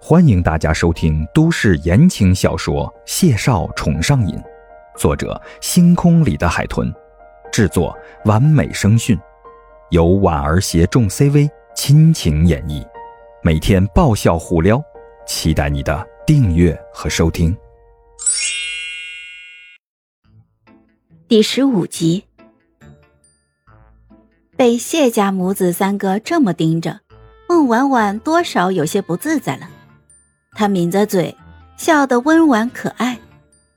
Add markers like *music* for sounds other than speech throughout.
欢迎大家收听都市言情小说《谢少宠上瘾》，作者：星空里的海豚，制作：完美声讯，由婉儿携众 CV 亲情演绎，每天爆笑互撩，期待你的订阅和收听。第十五集，被谢家母子三个这么盯着，孟婉婉多少有些不自在了。他抿着嘴，笑得温婉可爱，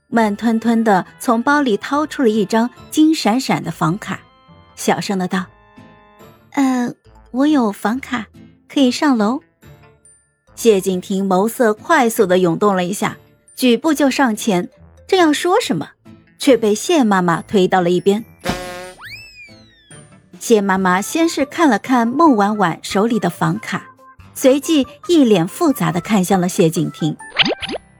慢吞吞的从包里掏出了一张金闪闪的房卡，小声的道：“呃，我有房卡，可以上楼。”谢景亭眸色快速的涌动了一下，举步就上前，正要说什么，却被谢妈妈推到了一边。谢妈妈先是看了看孟婉婉手里的房卡。随即一脸复杂的看向了谢景亭，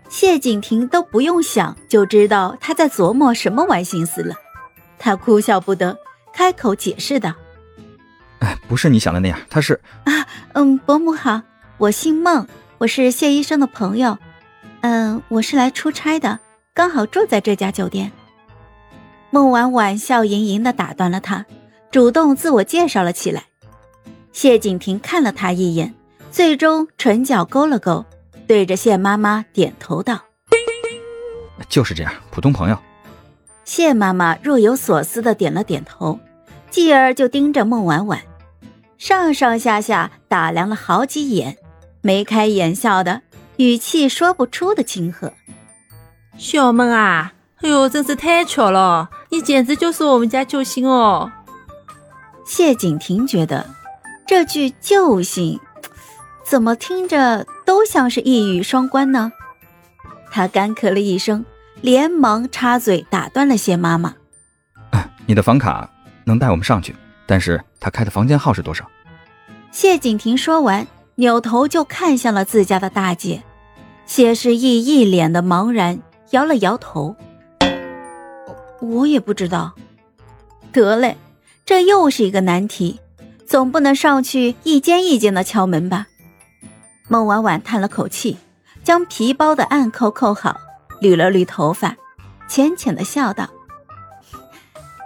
谢景亭都不用想就知道他在琢磨什么歪心思了，他哭笑不得，开口解释道：“哎，不是你想的那样，他是啊，嗯，伯母好，我姓孟，我是谢医生的朋友，嗯，我是来出差的，刚好住在这家酒店。”孟婉婉笑盈盈的打断了他，主动自我介绍了起来。谢景亭看了他一眼。最终唇角勾了勾，对着谢妈妈点头道：“就是这样，普通朋友。”谢妈妈若有所思的点了点头，继而就盯着孟婉婉，上上下下打量了好几眼，眉开眼笑的语气说不出的亲和。小孟啊，哎呦，真是太巧了，你简直就是我们家救星哦！谢景亭觉得这句救星。怎么听着都像是一语双关呢？他干咳了一声，连忙插嘴打断了谢妈妈：“你的房卡能带我们上去，但是他开的房间号是多少？”谢景亭说完，扭头就看向了自家的大姐。谢世义一脸的茫然，摇了摇头：“我也不知道。”得嘞，这又是一个难题，总不能上去一间一间的敲门吧？孟婉婉叹了口气，将皮包的暗扣扣好，捋了捋头发，浅浅的笑道：“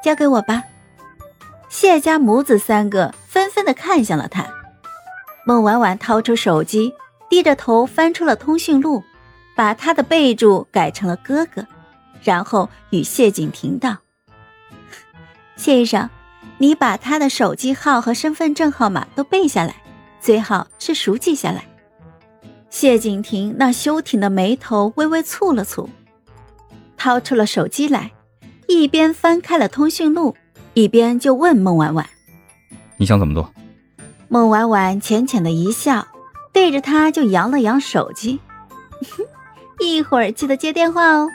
交给我吧。”谢家母子三个纷纷的看向了他。孟婉婉掏出手机，低着头翻出了通讯录，把他的备注改成了哥哥，然后与谢景亭道：“谢医生，你把他的手机号和身份证号码都背下来，最好是熟记下来。”谢景亭那修挺的眉头微微蹙了蹙，掏出了手机来，一边翻开了通讯录，一边就问孟婉婉：“你想怎么做？”孟婉婉浅浅的一笑，对着他就扬了扬手机：“ *laughs* 一会儿记得接电话哦。”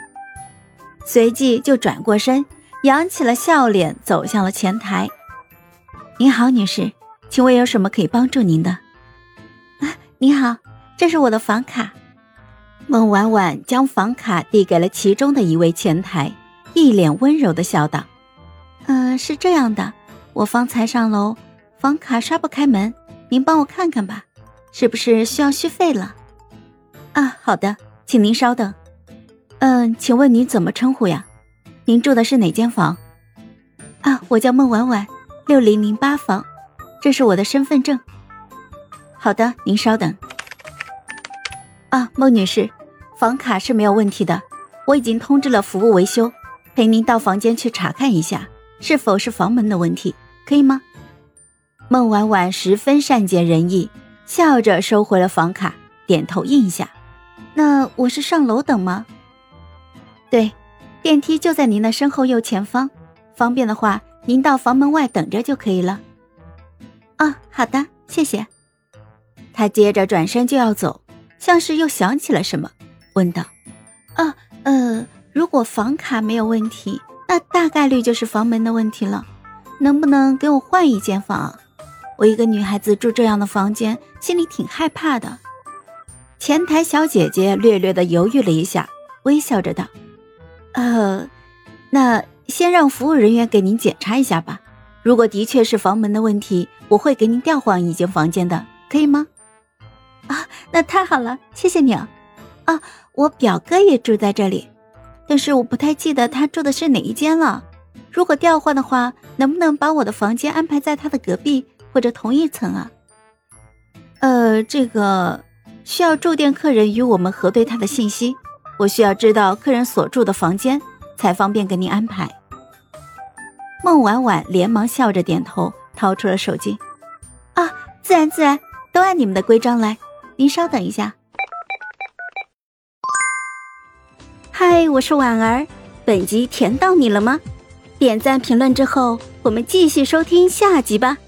随即就转过身，扬起了笑脸，走向了前台。“您好，女士，请问有什么可以帮助您的？”“啊，你好。”这是我的房卡，孟婉婉将房卡递给了其中的一位前台，一脸温柔的笑道：“嗯，是这样的，我方才上楼，房卡刷不开门，您帮我看看吧，是不是需要续费了？”啊，好的，请您稍等。嗯，请问您怎么称呼呀？您住的是哪间房？啊，我叫孟婉婉，六零零八房，这是我的身份证。好的，您稍等。啊，孟女士，房卡是没有问题的，我已经通知了服务维修，陪您到房间去查看一下，是否是房门的问题，可以吗？孟婉婉十分善解人意，笑着收回了房卡，点头应下。那我是上楼等吗？对，电梯就在您的身后右前方，方便的话，您到房门外等着就可以了。啊，好的，谢谢。他接着转身就要走。像是又想起了什么，问道：“啊，呃，如果房卡没有问题，那大概率就是房门的问题了。能不能给我换一间房？我一个女孩子住这样的房间，心里挺害怕的。”前台小姐姐略略的犹豫了一下，微笑着道：“呃，那先让服务人员给您检查一下吧。如果的确是房门的问题，我会给您调换一间房间的，可以吗？”啊，那太好了，谢谢你啊！啊，我表哥也住在这里，但是我不太记得他住的是哪一间了。如果调换的话，能不能把我的房间安排在他的隔壁或者同一层啊？呃，这个需要住店客人与我们核对他的信息，我需要知道客人所住的房间，才方便给您安排。孟婉婉连忙笑着点头，掏出了手机。啊，自然自然，都按你们的规章来。您稍等一下。嗨，我是婉儿，本集甜到你了吗？点赞评论之后，我们继续收听下集吧。